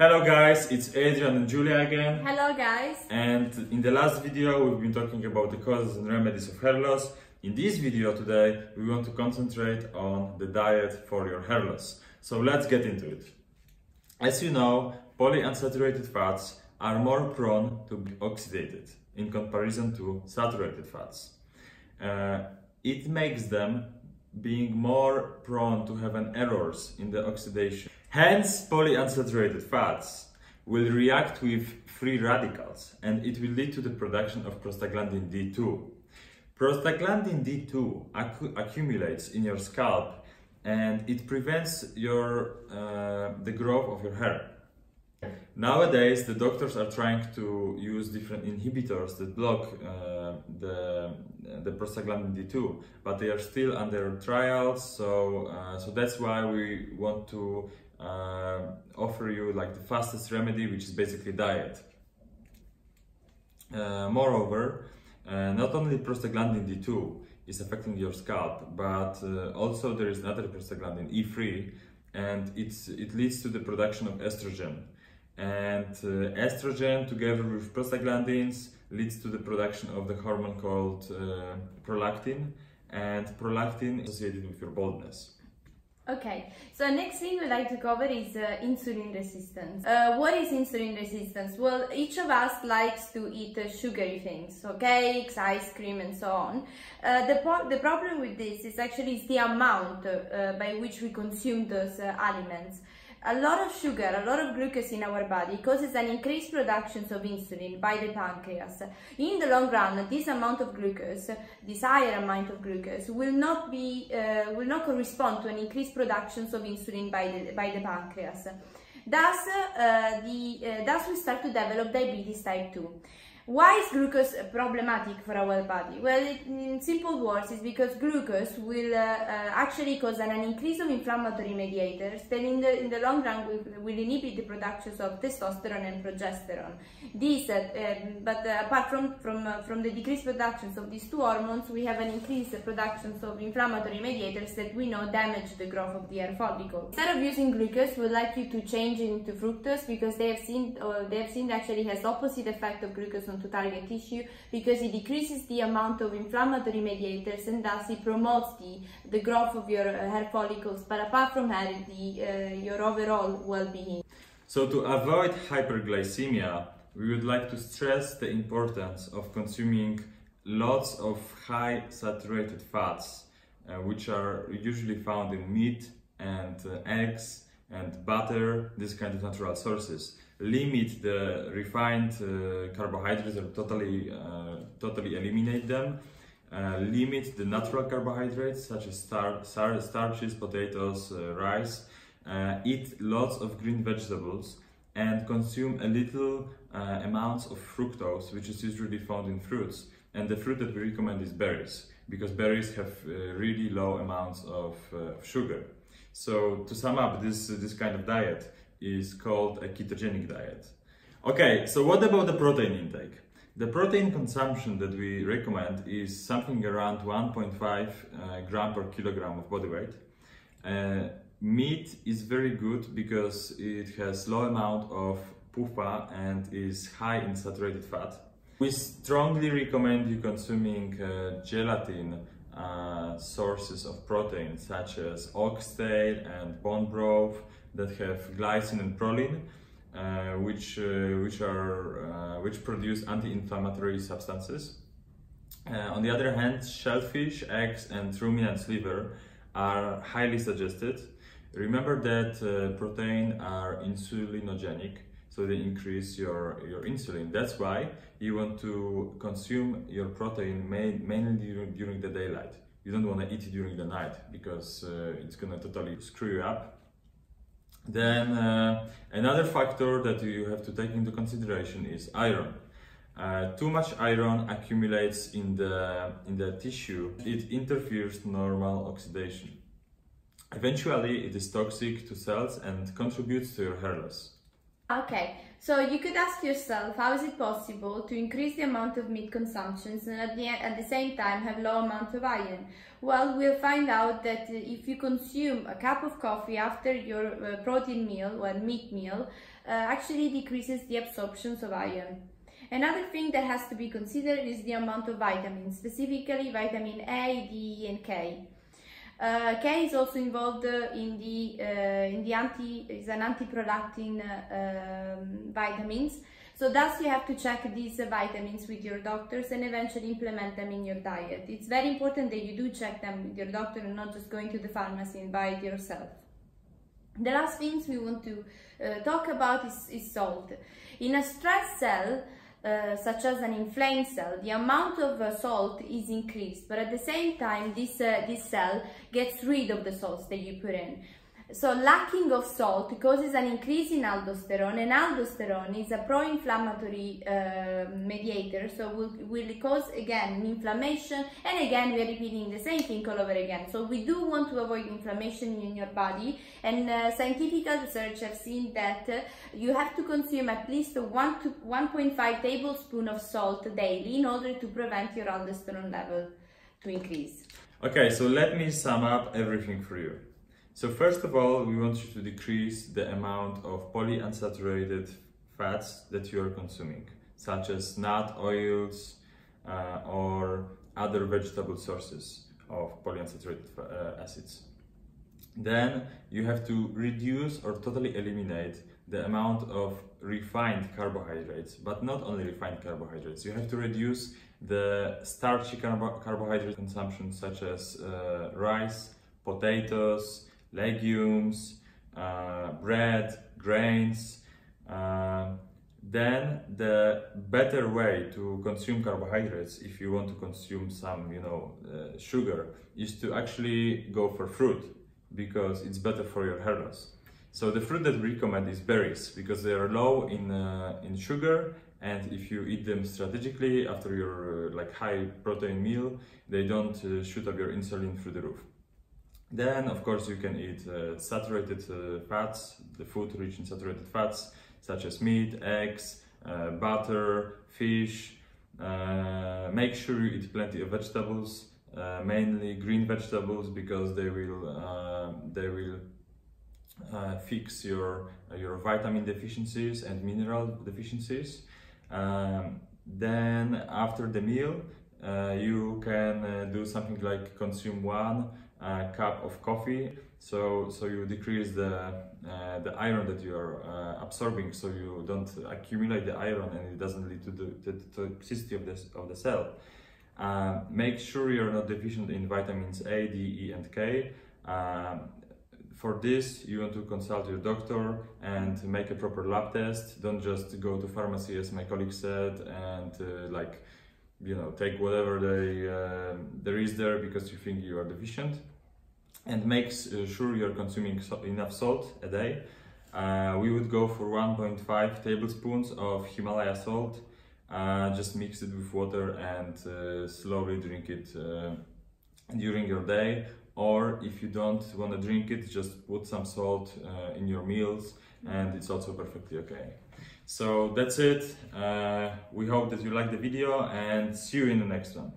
Hello guys, it's Adrian and Julia again. Hello guys. And in the last video we've been talking about the causes and remedies of hair loss. In this video today we want to concentrate on the diet for your hair loss. So let's get into it. As you know, polyunsaturated fats are more prone to be oxidated in comparison to saturated fats. Uh, it makes them being more prone to have an errors in the oxidation. Hence, polyunsaturated fats will react with free radicals and it will lead to the production of prostaglandin D2. Prostaglandin D2 accu accumulates in your scalp and it prevents your, uh, the growth of your hair. Nowadays, the doctors are trying to use different inhibitors that block uh, the, the prostaglandin D2, but they are still under trials. So, uh, so that's why we want to uh, offer you like the fastest remedy, which is basically diet. Uh, moreover, uh, not only prostaglandin D2 is affecting your scalp, but uh, also there is another prostaglandin E3, and it's it leads to the production of estrogen and uh, estrogen together with prostaglandins leads to the production of the hormone called uh, prolactin and prolactin is associated with your baldness. Okay, so next thing we'd like to cover is uh, insulin resistance. Uh, what is insulin resistance? Well, each of us likes to eat uh, sugary things, so cakes, ice cream and so on. Uh, the, the problem with this is actually the amount uh, by which we consume those uh, aliments. A lot of sugar, a lot of glucose in our body causes an increased production of insulin by the pancreas. In the long run, this amount of glucose, this higher amount of glucose, will not be uh, will not correspond to an increased production of insulin by the by the pancreas. Thus, uh, the uh, thus we start to develop diabetes type 2. Why is glucose problematic for our body? Well, it, in simple words, it's because glucose will uh, uh, actually cause an, increase of inflammatory mediators that in the, in the long run will, will inhibit the production of testosterone and progesterone. These, uh, um, but uh, apart from, from, uh, from the decreased productions of these two hormones, we have an increased production of inflammatory mediators that we know damage the growth of the hair follicle. Instead of using glucose, we'd like you to change into fructose because they have seen, they have seen actually has opposite effect of glucose on to target tissue because it decreases the amount of inflammatory mediators and thus it promotes the, the growth of your uh, hair follicles, but apart from that, the, uh, your overall well-being. So to avoid hyperglycemia, we would like to stress the importance of consuming lots of high saturated fats, uh, which are usually found in meat and uh, eggs and butter, these kind of natural sources limit the refined uh, carbohydrates or totally, uh, totally eliminate them. Uh, limit the natural carbohydrates such as star star starches, potatoes, uh, rice. Uh, eat lots of green vegetables and consume a little uh, amounts of fructose, which is usually found in fruits. And the fruit that we recommend is berries, because berries have really low amounts of, of sugar. So to sum up this, this kind of diet, is called a ketogenic diet. Okay, so what about the protein intake? The protein consumption that we recommend is something around 1.5 uh, gram per kilogram of body weight. Uh, meat is very good because it has low amount of PUFA and is high in saturated fat. We strongly recommend you consuming uh, gelatin uh, sources of protein such as oxtail and bone broth that have glycine and proline, uh, which uh, which are uh, which produce anti-inflammatory substances. On the other hand, shellfish, eggs, and ruminant liver are highly suggested. Remember that protein are insulinogenic, so they increase your, your insulin. That's why you want to consume your protein main, mainly during, during the daylight. You don't want to eat it during the night because uh, it's gonna totally screw you up. Then uh, another factor that you have to take into consideration is iron. Uh, too much iron accumulates in the, in the tissue. It interferes normal oxidation. Eventually, it is toxic to cells and contributes to your hair loss. Okay, so you could ask yourself, how is it possible to increase the amount of meat consumptions and at the, at the same time have low amount of iron? Well, we'll find out that if you consume a cup of coffee after your uh, protein meal or meat meal, actually decreases the absorptions of iron. Another thing that has to be considered is the amount of vitamins, specifically vitamin A, D, and K. Uh, K is also involved in the uh, in the anti is an anti-prolactin um, vitamins. So thus you have to check these vitamins with your doctors and eventually implement them in your diet. It's very important that you do check them with your doctor and not just going to the pharmacy and buy it yourself. The last things we want to uh, talk about is, is salt. In a stress cell, uh, such as an inflamed cell, the amount of uh, salt is increased, but at the same time, this, uh, this cell gets rid of the salts that you put in. So lacking of salt causes an increase in aldosterone and aldosterone is a pro-inflammatory uh, mediator so will, will cause again inflammation and again we are repeating the same thing all over again. So we do want to avoid inflammation in your body and uh, scientific research have seen that uh, you have to consume at least 1 to 1.5 tablespoon of salt daily in order to prevent your aldosterone level to increase. Okay, so let me sum up everything for you. So first of all, we want you to decrease the amount of polyunsaturated fats that you are consuming, such as nut oils uh, or other vegetable sources of polyunsaturated uh, acids. Then you have to reduce or totally eliminate the amount of refined carbohydrates, but not only refined carbohydrates. You have to reduce the starchy carbo carbohydrate consumption, such as uh, rice, potatoes, legumes, uh, bread, grains. Uh, then the better way to consume carbohydrates, if you want to consume some, you know, uh, sugar, is to actually go for fruit because it's better for your hair loss. So the fruit that we recommend is berries because they are low in uh, in sugar and if you eat them strategically after your uh, like high protein meal, they don't uh, shoot up your insulin through the roof. Then, of course, you can eat uh, saturated uh, fats, the food rich in saturated fats, such as meat, eggs, uh, butter, fish. Uh, make sure you eat plenty of vegetables, uh, mainly green vegetables, because they will uh, they will fix your your vitamin deficiencies and mineral deficiencies. Um, then, after the meal, you can do something like consume one uh, cup of coffee so so you decrease the uh, the iron that you are uh, absorbing so you don't accumulate the iron and it doesn't lead to the, to the toxicity of this of the cell uh, make sure you're not deficient in vitamins A, D, E, and K. Um, for this, you want to consult your doctor and make a proper lab test. Don't just go to pharmacy, as my colleague said, and uh, like you know take whatever they, uh, there is there because you think you are deficient and make uh, sure you're consuming enough salt a day. Uh, we would go for 1.5 tablespoons of Himalaya salt. Uh, just mix it with water and uh, slowly drink it uh, during your day. Or if you don't want to drink it just put some salt in your meals and it's also perfectly okay so that's it. Uh, we hope that you like the video and see you in the next one.